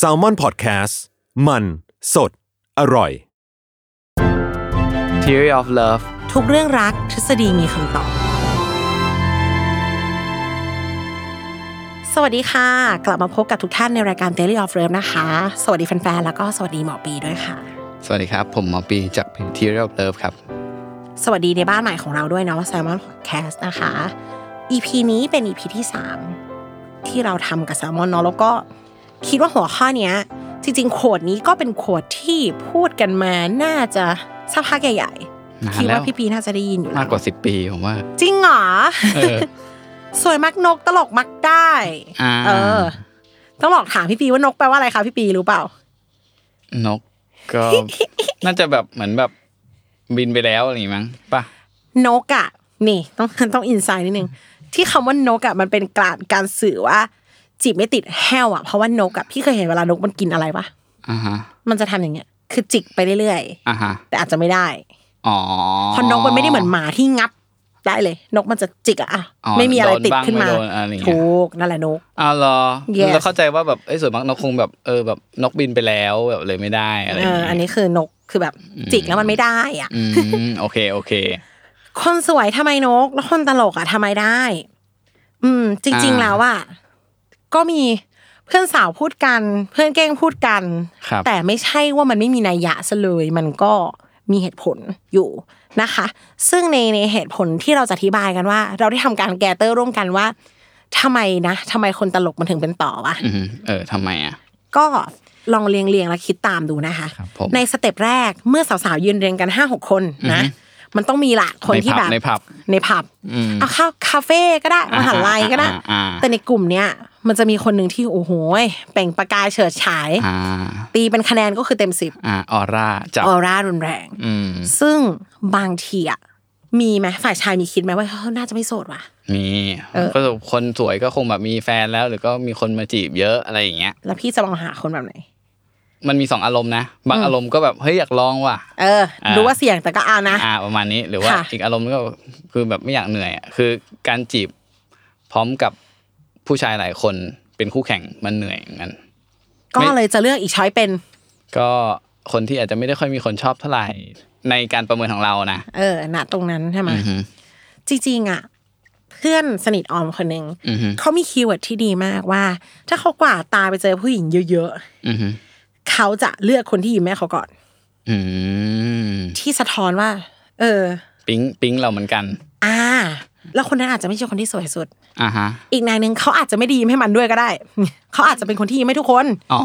s a l ม o n PODCAST มัน สด อร่อย Theory of Love ทุกเรื่องรักทฤษฎีมีคำตอบ สวัสดีค่ะ กลับมาพบกับทุกท่านในรายการ Daily of Love นะคะ สวัสดีแฟนๆ แล้วก็สวัสดีหมอปีด้วยค่ะ สวัสดีครับ ผมหมอปีจาก Theory of Love ครับ สวัสดีในบ้านใหม่ของเราด้วยเนาะ Salmon Podcast นะคะ EP นี้เป็น EP ที่ 3 ที่เราทำกับ Salmon เนาะแล้วก็คิดว่าหัวข้อเนี้ย จริงๆโคดนี้ก็เป็นโคดที่พูดกันมาน่าจะสักพักใหญ่นานๆคิดแล้วว่าพี่ปีน่าจะได้ยินอยู่แล้วมากกว่า10ปีผมว่า จริงเหรอเออสวยมักนกตลกมักได้อ่าเออ ต้องบอกถามพี่ปีว่านกแปลว่าอะไรคะพี่ปีรู้เปล่า นกก็น่าจะแบบเหมือนแบบบินไปแล้วอะไรอย่างงี้มั้งป่ะนกอะนี่ต้องต้องอินไซด์นิดนึง ที่คำว่านกอะมันเป็นการการสื่อว่า จีบไม่ติดแห้วอะเพราะว่านกอะพี่เคยเห็นเวลานกมันกินอะไรปะอ่าฮะมันจะทำอย่างเงี้ย คือจิกไปเรื่อยอ่าฮะๆแต่อาจจะไม่ได้อ๋อเพราะนกมันไม่ได้เหมือนหมาที่งับได้เลย นกมันจะจิกอะอะอ๋อไม่มีอะไรติดขึ้นมาโดนบ้างไม่โดนอะไรอย่างเงี้ยถูกนั่นแหละนกอ้าวเหรอ Yes แล้วเข้าใจว่าแบบเอ้ยส่วนมากนกคงแบบเออแบบนกบินไปแล้วแบบเลยไม่ได้อะไรอเอย่างอเงี้ยอันนี้คือนกคือแบบจิกแล้วมันไม่ได้อะอืมโอเคโอเค คนสวยทำไมนก แล้วคนตลกอะทำไมได้ อืม จริงอ่าๆแล้วอะก็มีเพื่อนสาวพูดกัน เพื่อนเก้งพูดกันครับแต่ไม่ใช่ว่ามันไม่มีนัยยะซะเลยมันก็มีเหตุผลอยู่นะคะ ซึ่งในในเหตุผลที่เราจะอธิบายกันว่า เราได้ทำการแกเตอร์ร่วมกันว่าทำไมนะทำไมคนตลกมันถึงเป็นต่อวะอืมเออทำไมอะก็ลองเรียงเรียงๆแล้วคิดตามดูนะคะครับผมในสเต็ปแรกเมื่อสาวๆยืนเรียงกันห้าหกคนนะ มันต้องมีละคนที่แบบในผับในผับอืมเอาเข้าคาเฟ่ก็ได้อ่ามหาลัยก็ได้อ่าอ่าแต่ในกลุ่มเนี้ยมันจะมีคนหนึ่งที่โอ้โหยเปล่งประกายเฉิดฉายอ่าตีเป็นคะแนนก็คือเต็มสิบอ่าออร่าจับออร่ารุนแรงอืมซึ่งบางทีอะมีไหมฝ่ายชายมีคิดไหมว่าเฮ้ยน่าจะไม่โสดว่ะมีเออก็คนสวยก็คงแบบมีแฟนแล้ว หรือก็มีคนมาจีบเยอะอะไรอย่างเงี้ย แล้วพี่จะมองหาคนแบบไหน มันมีสองอารมณ์นะบางอารมณ์ก็แบบเฮ้ยอยากลองว่ะเอออ่ารู้ว่าเสี่ยงแต่ก็เอานะอ่าประมาณนี้หรือว่าค่ะอีกอารมณ์ก็คือแบบไม่อยากเหนื่อยอะคือการจีบพร้อมกับผู้ชายหลายคนเป็นคู่แข่งมันเหนื่อยเหมือนกันก็ไม่เลยจะเลือกอีกช้อยเป็น ก็คนที่อาจจะไม่ได้ค่อยมีคนชอบเท่าไหร่ในการประเมินของเรานะเออณตรงนั้นใช่ไหมอือฮึจริงๆอะเพื่อนสนิทออมคนหนึ่งอือฮึเขามี keyword ที่ดีมากว่า ถ้าเขากวาดตาไปเจอผู้หญิงเยอะอือฮึๆ เขาจะเลือกคนที่ยิ้มให้เขาก่อนอืมที่สะท้อนว่า เออ ปิ๊งปิ๊งเราเหมือนกัน อ่า แล้วคนนั้นอาจจะไม่ใช่คนที่สวยสุดอ่าฮะ อีกนายหนึ่งเขาอาจจะไม่ได้ยิ้มให้มันด้วยก็ได้เขาอาจจะเป็นคนที่ยิ้มให้ทุกคนอ๋อ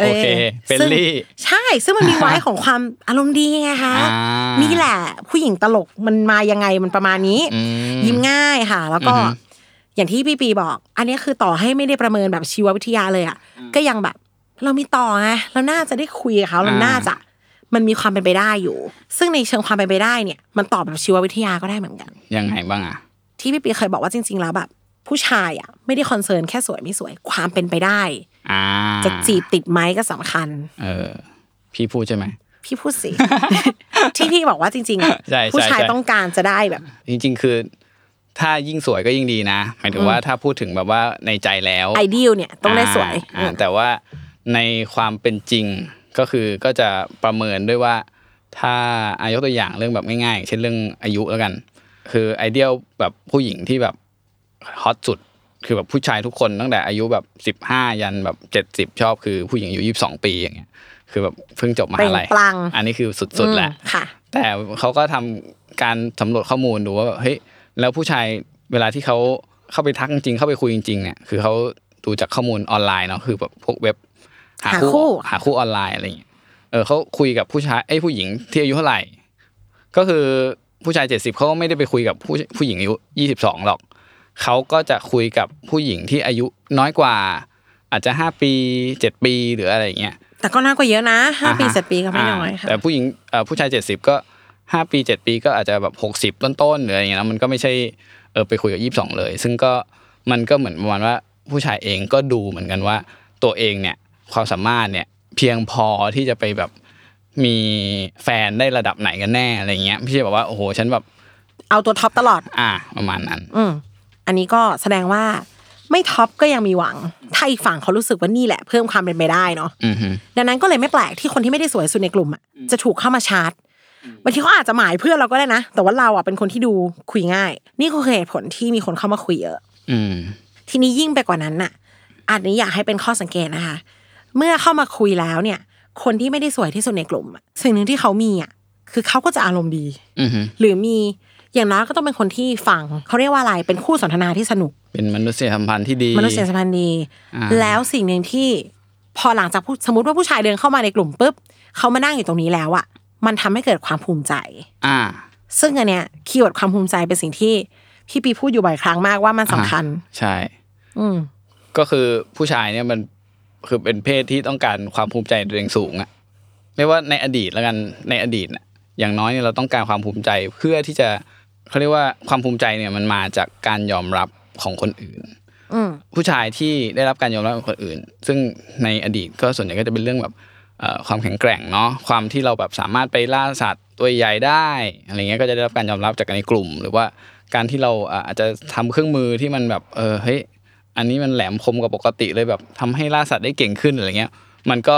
โอเคfriendly ใช่ ซึ่งมันมีไว้ของความอารมณ์ดีไงคะอ่านี่นี่แหละ ผู้หญิงตลกมันมายังไงมันประมาณนี้อืมยิ้มง่ายค่ะ แล้วก็อือฮึอย่างที่พี่ปีบอก อันนี้คือต่อให้ไม่ได้ประเมินแบบชีววิทยาเลยอะก็ยังแบบ เรามีต่อไงเราน่าจะได้คุยกับเขาเราน่าจะมันมีความเป็นไปได้อยู่ ซึ่งในเชิงความเป็นไปได้เนี่ย มันตอบแบบชีววิทยาก็ได้เหมือนกันยังไงบ้างอะที่พี่ปีเคยบอกว่าจริง ๆ แล้วแบบ ผู้ชายอะไม่ได้ concern แค่สวยไม่สวยความเป็นไปได้อ่าจะจีบติดไหมก็สำคัญ เออ พี่พูดใช่ไหมพี่พูดสิที่พี่บอกว่าจริงๆอะใช่ใช่ผู้ชายใช่ต้องการจะได้แบบ จริง ๆ คือ ถ้ายิ่งสวยก็ยิ่งดีนะหมายถึงว่าถ้าพูดถึงแบบว่าในใจแล้วไอเดียเนี่ยต้องได้สวยอ่าอ่าแต่ว่า ในความเป็นจริงก็คือก็จะประเมินด้วยว่า ถ้าอายกตัวอย่างเรื่องแบบง่ายๆ เช่นเรื่องอายุแล้วกัน คือไอเดียแบบผู้หญิงที่แบบฮอตสุดคือแบบผู้ชายทุกคนตั้งแต่อายุแบบสิบห้ายันแบบเจ็ดสิบชอบคือผู้หญิงอายุยี่สิบสองปีอย่างเงี้ยคือแบบเพิ่งจบมหาลัยเปล่งปลั่งอันนี้คือสุดๆแหละอืมค่ะแต่เขาก็ทำการสำรวจข้อมูลดูว่าแบบเฮ้ยแล้วผู้ชายเวลาที่เขาเข้าไปทักจริงๆเข้าไปคุยจริง ๆเนี่ยคือเขาดูจากข้อมูลออนไลน์เนาะคือแบบพวกเว็บ หาหาคู่คู่ หาคู่ออนไลน์อะไรอย่างเงี้ยเออเขาคุยกับผู้ชายไอ้ยผู้หญิงที่อายุเท่าไหร่ ก็คือผู้ชายเจ็ดสิบเขาก็ไม่ได้ไปคุยกับผู้ผู้หญิงอายุยี่สิบสองหรอกเขาก็จะคุยกับผู้หญิงที่อายุน้อยกว่า อาจจะห้าปีเจ็ดปีหรืออะไรอย่างเงี้ยแต่ก็น่ากว่าเยอะนะห้าปีอ่ฮะเจ็ดปีก็ไม่น้อยค่ะแต่ผู้หญิงเอ่อผู้ชายเจ็ดสิบก็ห้าปีเจ็ดปีก็อาจจะแบบหกสิบต้นๆหรืออะไรอย่างเงี้ยนะมันก็ไม่ใช่เออไปคุยกับยี่สิบสองเลย ซึ่งก็มันก็เหมือนประมาณว่าผู้ชายเองก็ดูเหมือนกันว่าตัวเองเนี่ย ความสามารถเนี่ยเพียงพอที่จะไปแบบมีแฟนได้ระดับไหนกันแน่อะไรเงี้ยไม่ใช่แบบว่าโอ้โหฉันแบบ เอาตัวท็อปตลอด อ่า ประมาณนั้น อืมอันนี้ก็แสดงว่าไม่ท็อปก็ยังมีหวัง ถ้าอีกฝั่งเขารู้สึกว่านี่แหละเพิ่มความเป็นไปได้เนาะอือฮึดังนั้นก็เลยไม่แปลกที่คนที่ไม่ได้สวยสุดในกลุ่มอะจะถูกเข้ามาชาร์จบางทีเขาอาจจะหมายเพื่อนเราก็ได้นะ แต่ว่าเราอะเป็นคนที่ดูคุยง่าย นี่คือเหตุผลที่มีคนเข้ามาคุยเยอะอืมทีนี้ยิ่งไปกว่านั้นน่ะ อันนี้อยากให้เป็นข้อสังเกตนะคะ เมื่อเข้ามาคุยแล้วเนี่ย คนที่ไม่ได้สวยที่สุดในกลุ่มอะสิ่งหนึ่งที่เขามีอะคือเขาก็จะอารมณ์ดีอือฮึหรือมีอย่างน้อยก็ต้องเป็นคนที่ฟังเขาเรียกว่าอะไรเป็นคู่สนทนาที่สนุก เป็นมนุษยสัมพันธ์ที่ดีมนุษยสัมพันธ์ดีอ่าแล้วสิ่งหนึ่งที่พอหลังจากผู้สมมติว่าผู้ชายเดินเข้ามาในกลุ่มปุ๊บเขามานั่งอยู่ตรงนี้แล้วอะ มันทำให้เกิดความภูมิใจ อ่า ซึ่งอันเนี้ยคีย์เวิร์ดความภูมิใจเป็นสิ่งที่พี่ปีพูดอยู่บ่อยครั้งมากว่ามันสำคัญ ใช่ อืมก็คือผู้ชายเนี่ยมัน คือเป็นเพศที่ต้องการความภูมิใจในตัวเองสูงอะไม่ว่าในอดีตแล้วกันในอดีตน่ะอย่างน้อยเนี่ยเราต้องการความภูมิใจเพื่อที่จะเขาเรียกว่าความภูมิใจเนี่ยมันมาจากการยอมรับของคนอื่นอืมผู้ชายที่ได้รับการยอมรับของคนอื่น ซึ่งในอดีตก็ส่วนใหญ่ก็จะเป็นเรื่องแบบเอ่อความแข็งแกร่งเนาะความที่เราแบบสามารถไปล่าสัตว์ตัวใหญ่ได้อะไรเงี้ยก็จะได้รับการยอมรับจากในกลุ่ม หรือว่าการที่เราอะอาจจะทำเครื่องมือที่มันแบบเออเฮ้ย อันนี้มันแหลมคมกว่าปกติเลยแบบทำให้ล่าสัตว์ได้เก่งขึ้นอะไรเงี้ย มันก็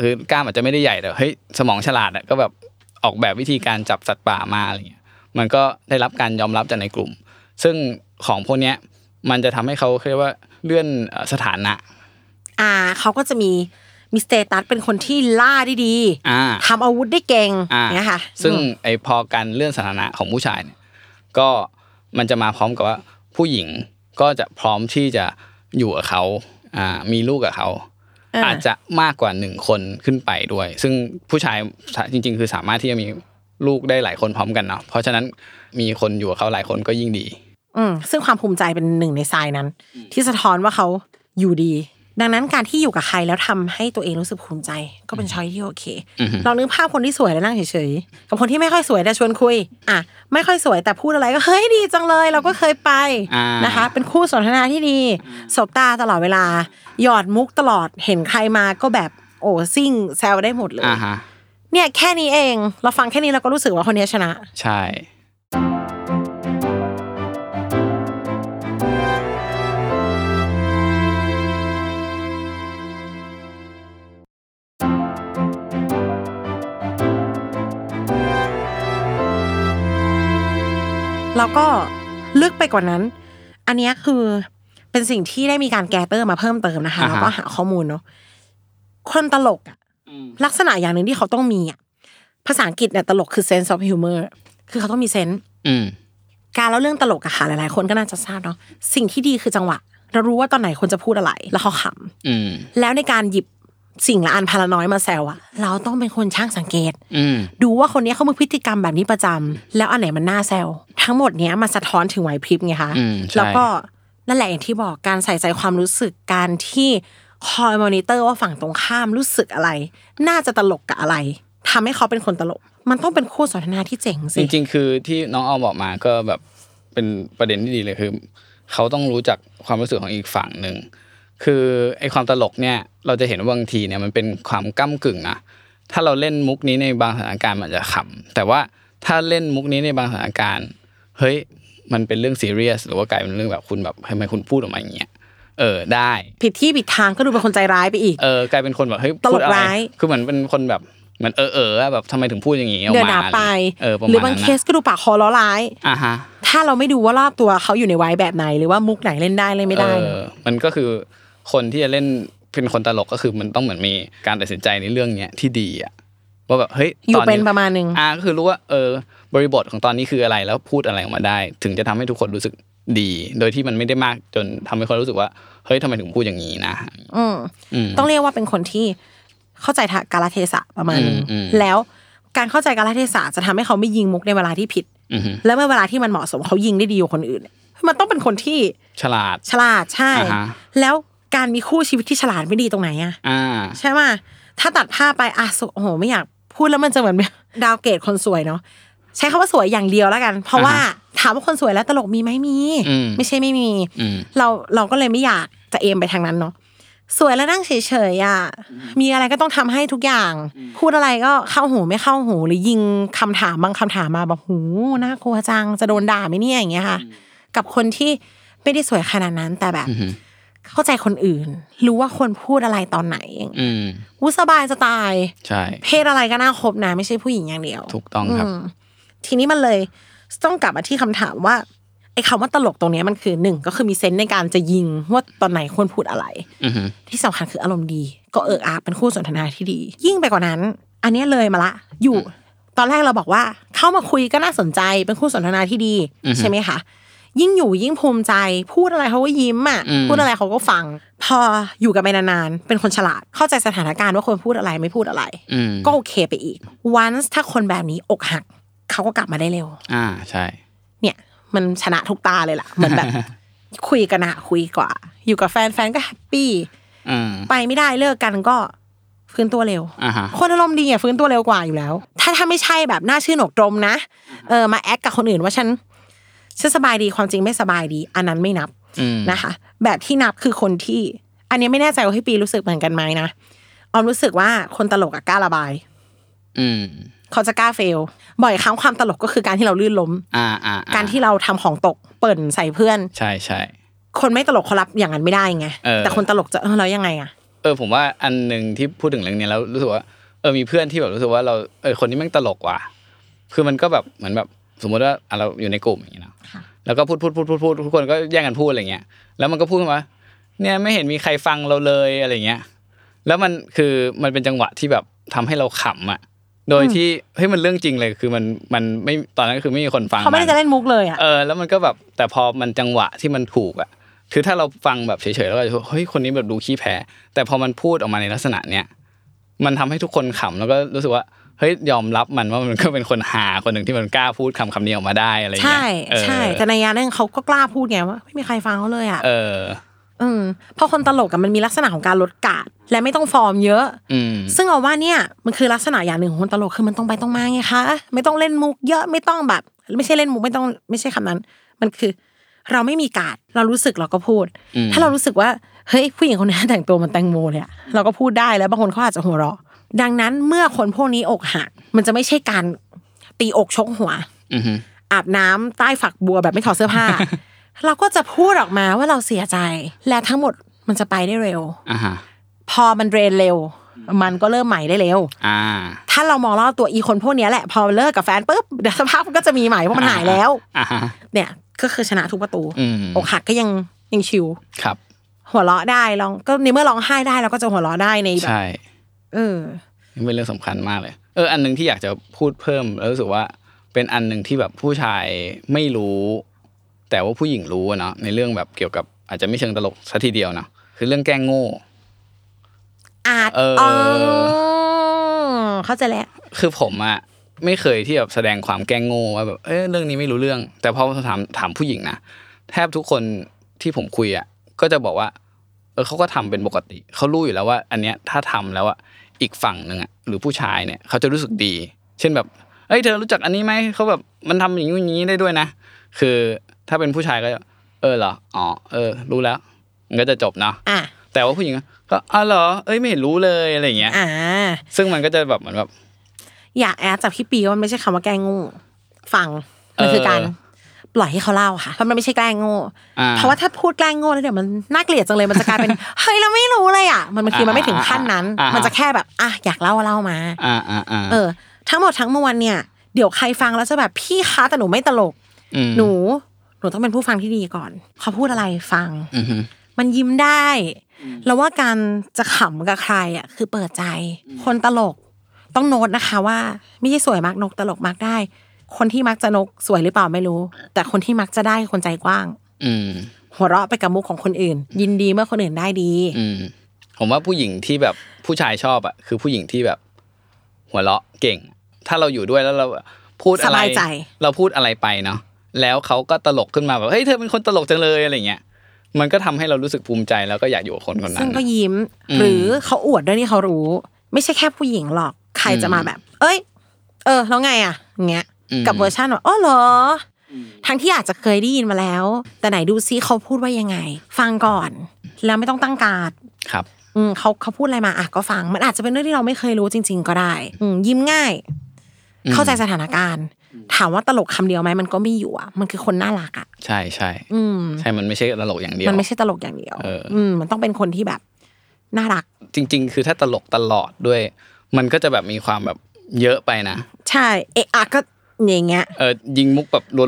คือกล้ามอาจจะไม่ได้ใหญ่แต่เฮ้ยสมองฉลาดอะก็แบบออกแบบวิธีการจับสัตว์ป่ามาอะไรเงี้ย มันก็ได้รับการยอมรับจากในกลุ่ม ซึ่งของพวกเนี้ยมันจะทำให้เขาเรียกว่าเลื่อนเอ่อสถานะ อ่าเขาก็จะมีมีสเตตัสเป็นคนที่ล่าได้ดีอ่าทำอาวุธได้เก่งอ่าเนี่ยค่ะ ซึ่งอืมไอพอการเลื่อนสถานะของผู้ชายเนี่ย ก็มันจะมาพร้อมกับว่าผู้หญิง ก็จะพร้อมที่จะอยู่กับเขาอ่ามีลูกกับเขาอ่าอาจจะมากกว่าหนึ่งคนขึ้นไปด้วย ซึ่งผู้ชายจริง ๆ คือสามารถที่จะมีลูกได้หลายคนพร้อมกันเนาะเพราะฉะนั้นมีคนอยู่กับเขาหลายคนก็ยิ่งดี อืมซึ่งความภูมิใจเป็นหนึ่งในทรายนั้น ที่สะท้อนว่าเขาอยู่ดี ดังนั้นการที่อยู่กับใครแล้วทำให้ตัวเองรู้สึกภูมิใจ ก็เป็นช้อยที่โอเคอือฮึลองนึกภาพคนที่สวยแล้วนั่งเฉยๆกับคนที่ไม่ค่อยสวยแต่ชวนคุย อะ ไม่ค่อยสวยแต่พูดอะไรก็เฮ้ยดีจังเลย เราก็เคยไปอ่านนะคะ เป็นคู่สนทนาที่ดีสบตาตลอดเวลา หยอดมุกตลอดเห็นใครมาก็แบบโอ้ซิ่งแซวได้หมดเลยอ่าฮะเนี่ยแค่นี้เอง เราฟังแค่นี้เราก็รู้สึกว่าคนนี้ชนะ ใช่ แล้วก็ลึกไปกว่านั้น อันเนี้ยคือเป็นสิ่งที่ได้มีการ gather มาเพิ่มเติมนะคะอ่าฮะแล้วก็หาข้อมูลเนาะคนตลกอะลักษณะอย่างหนึ่งที่เขาต้องมีอะภาษาอังกฤษเนี่ยตลกคือ sense of humor คือเขาต้องมี sense อืมการเล่าเรื่องตลกอะค่ะหลายๆ คนก็น่าจะทราบเนาะสิ่งที่ดีคือจังหวะ เรารู้ว่าตอนไหนคนจะพูดอะไร แล้วเขาขำอืมแล้วในการหยิบสิ่งละอันพันละน้อยมาแซวอะเราต้องเป็นคนช่างสังเกตอืมดูว่าคนนี้เขามีพฤติกรรมแบบนี้ประจำแล้วอันไหนมันน่าแซว ทั้งหมดเนี้ยมันสะท้อนถึงไหวพริบไงคะอืมใช่แล้วก็นั่นแหละอย่างที่บอกการใส่ใจความรู้สึกการที่คอยมอนิเตอร์ว่าฝั่งตรงข้ามรู้สึกอะไร น่าจะตลกกับอะไรทำให้เขาเป็นคนตลก มันต้องเป็นคู่สนทนาที่เจ๋งจสิริง ๆ คือที่น้องออมบอกมาก็แบบเป็นประเด็นที่ดีเลยคือเขาต้องรู้จักความรู้สึกของอีกฝั่งหนึ่งคือไอ้ความตลกเนี่ยเราจะเห็นว่าบางทีเนี่ยมันเป็นความก้ากึ่งนะถ้าเราเล่นมุกนี้ในบางสถานการณ์มันอาจจะขำแต่ว่าถ้าเล่นมุกนี้ในบางสถานการณ์ เฮ้ยมันเป็นเรื่องซีเรียสหรือว่ากลายเป็นเรื่องแบบคุณแบบทำไมคุณพูดออกมาอย่างเงี้ยเออได้ ผิดที่ผิดทางก็ดูเป็นคนใจร้ายไปอีกเออกลายเป็นคนแบบเฮ้ยตลกพูดอะไรร้ายคือเหมือนเป็นคนแบบเหมือนเออเออๆแบบทำไมถึงพูดอย่างงี้ออกเดินมาหนาไปเออประหรืมาอณบางนั้นเคนะสก็ดูปากคอล้อร้ายอ่าฮะถ้าเราไม่ดูว่ารอบตัวเขาอยู่ในไว้แบบไหน หรือว่ามุกไหนเล่นได้เล่นไม่ได้เออมันก็คือคนที่จะเล่นเป็นคนตลกก็คือมันต้องเหมือนมีการตัดสินใจในเรื่องเนี้ยที่ดีอะว่าแบบเฮ้ยอยู่ตเป็นประมาณหนึ่งอ่าก็คือรู้ว่าเออ บริบทของตอนนี้คืออะไรแล้วพูดอะไรออกมาได้ ถึงจะทำให้ทุกคนรู้สึกดี โดยที่มันไม่ได้มากจนทำให้คนรู้สึกว่าเฮ้ยทำไมถึงพูดอย่างนี้นะอืมอืมต้องเรียกว่าเป็นคนที่เข้าใจทางกาลเทศะประมาณหนึงอืมอืมแล้วการเข้าใจกาลเทศะจะทำให้เขาไม่ยิงมุกในเวลาที่ผิดอือฮึแล้วเมื่อเวลาที่มันเหมาะสมเขายิงได้ดีกว่าคนอื่น มันต้องเป็นคนที่ฉลาดฉลาดใช่อ่าฮะแล้วการมีคู่ชีวิตที่ฉลาดไม่ดีตรงไหนอะอ่าใช่ไหมถ้าตัดภาพไปอะสโอ้โหไม่อยากพูดแล้วมันจะเหมือนดาวเกรดคนสวยเนาะ ใช้คำว่าสวยอย่างเดียวแล้วกัน เพราะว่าถามว่าคนสวยแล้วตลกมีไหมมีอืมไม่ใช่ไม่มีอืมเราเราก็เลยไม่อยากจะเอมไปทางนั้นเนาะสวยแล้วนั่งเฉยๆอะมีอะไรก็ต้องทำให้ทุกอย่าง พูดอะไรก็เข้าหูไม่เข้าหูหรือยิงคำถามบางคำถามมาแบบหูน่ากลัวจังจะโดนด่าไหมเนี่ยอย่างเงี้ยค่ะ กับคนที่ไม่ได้สวยขนาดนั้นแต่แบบอือฮึเข้าใจคนอื่น รู้ว่าคนพูดอะไรตอนไหนอืมอู้สบายจะตายใช่เพศอะไรก็น่าคบนะไม่ใช่ผู้หญิงอย่างเดียว ถูกต้องครับม ทีนี้มันเลยต้องกลับมาที่คำถามว่าไอ้คำว่าตลกตรงเนี้ยมันคือหนึ่งก็คือมีเซนส์ในการจะยิงว่าตอนไหนควรพูดอะไรอือฮึที่สำคัญคืออารมณ์ดี ก็เอิกอาร์เป็นคู่สนทนาที่ดี ยิ่งไปกว่านั้น อันเนี้ยเลยมาละ อยู่ ตอนแรกเราบอกว่า เข้ามาคุยก็น่าสนใจเป็นคู่สนทนาที่ดี ใช่ไหมคะยิ่งอยู่ยิ่งภูมิใจ พูดอะไรเขาก็ยิ้มอะพูดอะไรเขาก็ฟัง พออยู่กันไปนานๆเป็นคนฉลาด เข้าใจสถานการณ์ว่าควรพูดอะไรไม่พูดอะไรอืมก็โอเคไปอีกวันถ้าคนแบบนี้อกหัก เขาก็กลับมาได้เร็ว อ่าใช่ เนี่ย มันชนะทุกตาเลยล่ะเหมือนแบบ คุยกันอะคุยกว่า อยู่กับแฟนแฟนก็ happy อืมไปไม่ได้เลิกกันก็ฟื้นตัวเร็วอ่าฮะคนอารมณ์ดีอะฟื้นตัวเร็วกว่าอยู่แล้ว ถ้าถ้าไม่ใช่แบบหน้าชื่นอกตรมนะเออมา act กับคนอื่นว่าฉันฉันสบายดีความจริงไม่สบายดี อันนั้นไม่นับอืมนะคะ แบบที่นับคือคนที่ อันนี้ไม่แน่ใจว่าพี่ปีรู้สึกเหมือนกันไหมนะออมรู้สึกว่าคนตลกอะกล้าระบาย อืม เขาจะกล้า fail บ่อยครั้งความตลกก็คือการที่เราลื่นล้ม อ่าอ่าอ่การที่เราทำของตกเปิ่นใส่เพื่อน ใช่ใช่คนไม่ตลกเขารับอย่างนั้นไม่ได้ไงเออแต่คนตลกจะเออแล้วยังไงอะเออผมว่าอันหนึ่งที่พูดถึงเรื่องนี้แล้วรู้สึกว่าเออมีเพื่อนที่แบบรู้สึกว่าเราเออคนนี้แม่งตลกว่ะคือมันก็แบบเหมือนแบบสมมติว่าอะเราอยู่ในกลุ่มอย่างเงี้ยเนาะแล้วก็พูดพูดพูดพูดพูดทุกคนก็แย่งกันพูดอะไรเงี้ยแล้วมันก็พูดขึ้นมาเนี่ยไม่เห็นมีใครฟังเราเลยอะไรเงี้ยแล้วมันคือมันเป็นจังหวะที่แบบทำให้เราขำอะ โดยที่เฮ้ยมันเรื่องจริงเลยคือมันมันไม่ตอนนั้นคือไม่มีคนฟังเขาไม่ได้นจะเล่นมุกเลยอะเออแล้วมันก็แบบแต่พอมันจังหวะที่มันถูกอะคือถ้าเราฟังแบบเฉยๆแล้วก็จะเฮ้ยคนนี้แบบดูขี้แพ้ แต่พอมันพูดออกมาในลักษณะเนี้ยมันทำให้ทุกคนขำแล้วก็รู้สึกว่าเฮ้ยยอมรับมันว่ามันก็เป็นคนหาคนหนึ่งที่มันกล้าพูดคำคำนี้ออกมาได้อะไรอย่างเงี้ใช่ยเออใช่แต่ในยานึงเขาก็กล้าพูดไงว่าไม่มีใครฟังเขาเลยอะเออ อืมเพราะคนตลกกันมันมีลักษณะของการลดกาดและไม่ต้องฟอร์มเยอะอืมซึ่งเอาว่าเนี่ยมันคือลักษณะอย่างหนึ่งของคนตลกคือมันต้องไปต้องมาไงคะไม่ต้องเล่นมุกเยอะไม่ต้องแบบ ไม่ใช่เล่นมุกไม่ต้องไม่ใช่คำนั้น มันคือ เราไม่มีกาดเรารู้สึกเราก็พูดอืมถ้าเรารู้สึกว่าเฮ้ยผู้หญิงคนนี้แต่งตัวเหมันแตงโมเลยอะเราก็พูดได้แล้วบางคนเขาอาจจะหัวเราะดังนั้นเมื่อคนพวกนี้อกหักมันจะไม่ใช่การตีอกชกหัวอือฮึอาบน้ำใต้ฝักบัวแบบไม่ถอดเสื้อผ้า เราก็จะพูดออกมาว่าเราเสียใจ และทั้งหมดมันจะไปได้เร็วอ่าฮะพอมันเรนเร็ว มันก็เริ่มใหม่ได้เร็ว อ่า ถ้าเรามองรอบตัวอีคนพวกเนี้ยแหละ พอเลิกกับแฟนปุ๊บเดี๋ยวสภาพมันก็จะมีใหม่เพราะมันหายแล้วอ่าฮะเนี่ยก็คือชนะทุกประตูอืมอกหักก็ยังยังชิวครับ หัวเราะได้ลองก็ในเมื่อร้องไห้ได้เราก็จะหัวเราะได้ในแบบใช่เออนี่เป็นเรื่องสำคัญมากเลย เออ อันหนึ่งที่อยากจะพูดเพิ่มแล้วรู้สึกว่าเป็นอันหนึ่งที่แบบผู้ชายไม่รู้ แต่ว่าผู้หญิงรู้อะเนาะในเรื่องแบบเกี่ยวกับอาจจะไม่เชิงตลกซะทีเดียวเนาะคือเรื่องแกล้งโง่อาจเอออ๋อเข้าใจแล้วคือผมอะไม่เคยที่แบบแสดงความแกล้งโง่ว่าแบบเออเรื่องนี้ไม่รู้เรื่อง แต่พอถามถามผู้หญิงนะแทบทุกคนที่ผมคุยอะก็จะบอกว่า เออเขาก็ทำเป็นปกติเขารู้อยู่แล้วว่า อันเนี้ยถ้าทำแล้วอะอีกฝั่งหนึ่งอะหรือผู้ชายเนี่ยเขาจะรู้สึกดี เช่นแบบเอ้ยเธอรู้จักอันนี้ไหมเขาแบบมันทำอย่างนี้อย่างนี้ได้ด้วยนะคือ ถ้าเป็นผู้ชายก็จะเออเหรออ๋อเออ รู้แล้วมันก็จะจบเนาะอะแต่ว่าผู้หญิงก็อ๋อเหรอเอ้ยไม่เห็นรู้เลยอะไรอย่างเงี้ยอ่าซึ่งมันก็จะแบบเหมือนแบบอยากแอดจากพี่ปีว่ามันไม่ใช่คำว่าแกล้งโง่ฟังมันคือการเออปล่อยให้เขาเล่าค่ะ เพราะมันไม่ใช่แกล้งโง่อ่าเพราะว่าถ้าพูดแกล้งโง่แล้วเดี๋ยวมันน่าเกลียดจังเลย มันจะกลายเป็น เฮ้ยเราไม่รู้เลยอะ มันมันคือมันไม่ถึงขั้นนั้นอ่าอ่าอ่ามัมันจะแค่แบบ อะอยากเล่าเล่ามาอ่าอ่าอ่าเออ ทั้งหมดทั้งมวลเนี่ย เดี๋ยวใครฟังแล้วจะแบบพี่คะแต่หนูไม่ตลกมหนู หนูต้องเป็นผู้ฟังที่ดีก่อนเขาพูดอะไรฟังอือฮึมันยิ้มได้แล้วว่าการจะขำกับใครอะคือเปิดใจ คนตลกต้องโน้ตนะคะว่า ไม่ใช่สวยมากนกตลกมากได้ คนที่มักจะนกสวยหรือเปล่าไม่รู้ แต่คนที่มักจะได้คือคนใจกว้าง อืมหัวเราะไปกับมุกของคนอื่น ยินดีเมื่อคนอื่นได้ดี อืมผมว่าผู้หญิงที่แบบผู้ชายชอบอะคือผู้หญิงที่แบบ หัวเราะเก่ง ถ้าเราอยู่ด้วยแล้วเราพูดอะไรสบายใจเราพูดอะไรไปเนาะ แล้วเขาก็ตลกขึ้นมาแบบเฮ้ยเธอเป็นคนตลกจังเลยอะไรเงี้ยมันก็ทำให้เรารู้สึกภูมิใจแล้วก็อยากอยู่กับคนคนนั้ซึ่งนก็ยิ้มอืมหรือเขาอวดด้วยที่เขารู้ ไม่ใช่แค่ผู้หญิงหรอกใครจะมาอืมแบบ เอ้ย เออแล้วไงอะอย่างเงี้ยอืมกับเวอร์ชันว่าอ๋อเหรออทั้งที่อาจจะเคยได้ยินมาแล้ว แต่ไหนดูซิเขาพูดว่ายังไง ฟังก่อน แล้วไม่ต้องตั้งการดครับอืมเขาเขาพูดอะไรมาอะก็ฟัง มันอาจจะเป็นเรื่องที่เราไม่เคยรู้จริง ๆ ก็ได้ อืมยิ้มง่ายอืมเข้าใจสถานการณ์ ถามว่าตลกคำเดียวไหมมันก็มีอยู่อะมันคือคนน่ารักอะใช่ใช่อืมใช่มันไม่ใช่ตลกอย่างเดียวมันไม่ใช่ตลกอย่างเดียวเอออืมมันต้องเป็นคนที่แบบน่ารัก จริง ๆ คือถ้าตลกตลอดด้วย มันก็จะแบบมีความแบบเยอะไปนะ ใช่เอะอะก็อย่างเงี้ยเออยิงมุกแบบรัว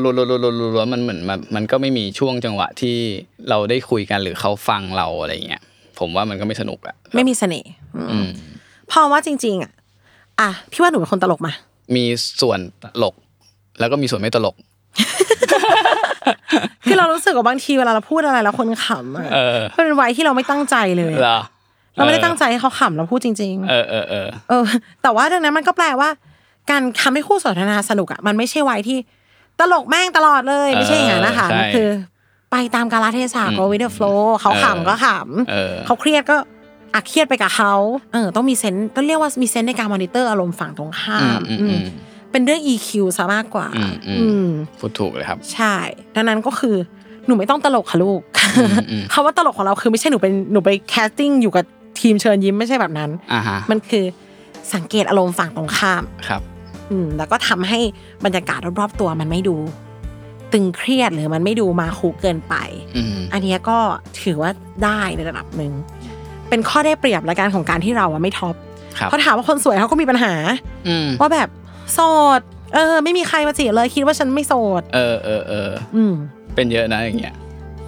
ๆๆๆๆๆมันเหมือนมันมันก็ไม่มีช่วงจังหวะที่เราได้คุยกันหรือเขาฟังเราอะไรเงี้ยผมว่ามันก็ไม่สนุกอะไม่มีเสน่ห์อืมอืมเพราะว่าจริง ๆ อะอะพี่ว่าหนูเป็นคนตลกมา มีส่วนตลก แล้วก็มีส่วนไม่ตลก คือเรารู้สึกว่าบางทีเวลาเราพูดอะไรแล้วคนขำอะเออมันเป็นวัยที่เราไม่ตั้งใจเลยเหรอเราไม่ได้ตั้งใจให้เขาขำเราพูดจริง ๆ เออเออเออเออ แต่ว่าดังนั้นมันก็แปลว่า การทำให้คู่สนทนาสนุกอะมันไม่ใช่วัยที่ตลกแม่งตลอดเลยไม่ใช่อย่างนั้นนะคะเออใช่มันคือ ไปตามกาลเทศะ go with the flow เขาขำก็ขำเออเขาเครียดก็อะเครียดไปกับเขาเออต้องมี sense ต้องเรียกว่ามี sense ในการมอนิเตอร์อารมณ์ฝั่งตรงข้าอืมมอืมอือืมม เป็นเรื่อง EQ ซะมากกว่าอืมอืมอืมพูดถูกเลยครับ ใช่ ดังนั้นก็คือหนูไม่ต้องตลกค่ะลูกอืมคำว่าตลกของเราคือไม่ใช่หนูเป็นหนูไป casting อยู่กับทีมเชิญยิ้มไม่ใช่แบบนั้นอ่าฮะมันคือสังเกตอารมณ์ฝั่งตรงข้ามครับ อืมแล้วก็ทำให้บรรยากาศรอบๆตัวมันไม่ดู ตึงเครียดหรือมันไม่ดูมาคูเกินไปอืมอันเนี้ยก็ถือว่าได้ในระดับหนึ่งเป็นข้อได้เปรียบและการของการที่เราอะไม่ท็อปครับเขาถามว่าคนสวยเขาก็มีปัญหาอืมว่าแบบ โสด เออ ไม่มีใครมาจีบเลยคิดว่าฉันไม่โสด เออเออเอออืมเป็นเยอะนะอย่างเงี้ย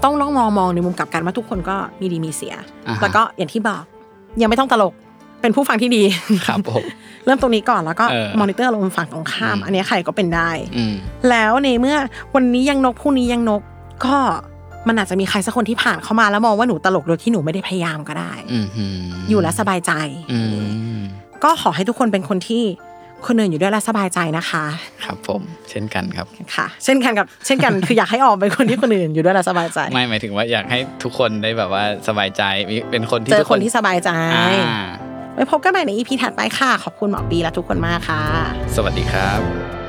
ต้องลองมองมองในมุมกลับกันว่าทุกคนก็มีดีมีเสีย อ่าฮะ แล้วก็อย่างที่บอก ยังไม่ต้องตลก เป็นผู้ฟังที่ดี ครับผม เริ่มตรงนี้ก่อนแล้วก็เออมอนิเตอร์อารมณ์ฝั่งตรงข้าม อืม อันเนี้ยใครก็เป็นได้ อืม แล้วในเมื่อวันนี้ยังนกพรุ่งนี้ยังนก ก็มันอาจจะมีใครสักคนที่ผ่านเข้ามาแล้วมองว่าหนูตลกโดยที่หนูไม่ได้พยายามก็ได้ อืมอืมอยู่แล้วสบายใจ อืมก็ขอให้ทุกคนเป็นคนที่ คนอื่นอยู่ด้วยแล้วสบายใจนะคะ ครับผมเช่นกันครับค่ะ เช่นกันกับเช่นกันคืออยากให้ออมเป็นคนที่คนอื่นอยู่ด้วยแล้วสบายใจ ไม่หมายถึงว่าอยากให้ทุกคนได้แบบว่าสบายใจมีเป็นคนที่เจอทุกคนที่สบายใจอ่าไว้พบกันใหม่ในอีพีถัดไปค่ะ ขอบคุณหมอปีและทุกคนมากค่ะ สวัสดีครับ